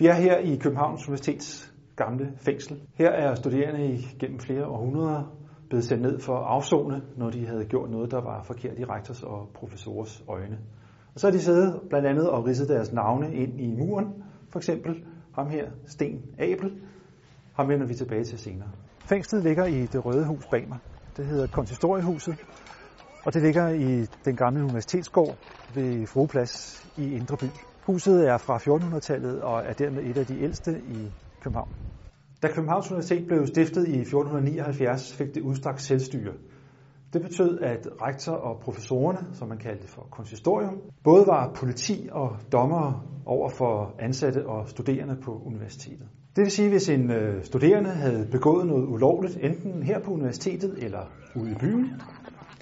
Vi er her i Københavns Universitets gamle fængsel. Her er studerende gennem flere århundreder blevet sendt ned for at afzone, når de havde gjort noget, der var forkert i rektors og professorers øjne. Og så har de siddet blandt andet og ridset deres navne ind i muren. For eksempel ham her, Sten Abel. Ham vender vi tilbage til senere. Fængslet ligger i det røde hus bag mig. Det hedder Konsistoriehuset, og det ligger i den gamle universitetsgård ved Frueplads i Indre By. Huset er fra 1400-tallet og er dermed et af de ældste i København. Da Københavns Universitet blev stiftet i 1479, fik det udstrakt selvstyre. Det betød, at rektor og professorerne, som man kaldte for konsistorium, både var politi og dommere over for ansatte og studerende på universitetet. Det vil sige, at hvis en øh, studerende havde begået noget ulovligt, enten her på universitetet eller ude i byen,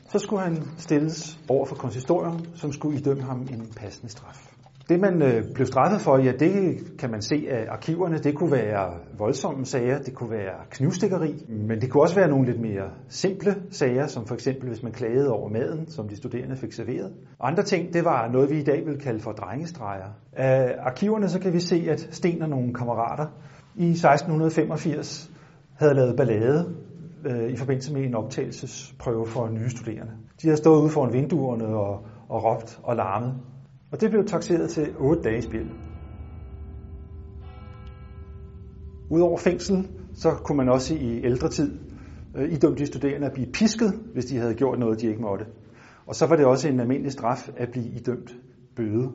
så skulle han stilles over for konsistorium, som skulle idømme ham en passende straf. Det man øh, blev straffet for, ja det kan man se af arkiverne, det kunne være voldsomme sager, det kunne være knivstikkeri, men det kunne også være nogle lidt mere simple sager, som for eksempel hvis man klagede over maden, som de studerende fik serveret. Andre ting, det var noget vi i dag vil kalde for drengestreger. Af arkiverne så kan vi se, at Sten og nogle kammerater i 1685 havde lavet ballade øh, i forbindelse med en optagelsesprøve for nye studerende. De havde stået ude foran vinduerne og, og råbt og larmet. Og det blev taxeret til 8 dage spil. Udover fængsel, så kunne man også i ældre tid øh, idømme de studerende at blive pisket, hvis de havde gjort noget, de ikke måtte. Og så var det også en almindelig straf at blive idømt bøde.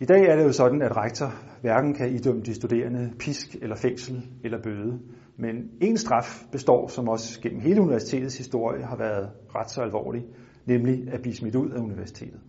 I dag er det jo sådan, at rektor hverken kan idømme de studerende pisk eller fængsel eller bøde. Men en straf består, som også gennem hele universitetets historie har været ret så alvorlig, nemlig at blive smidt ud af universitetet.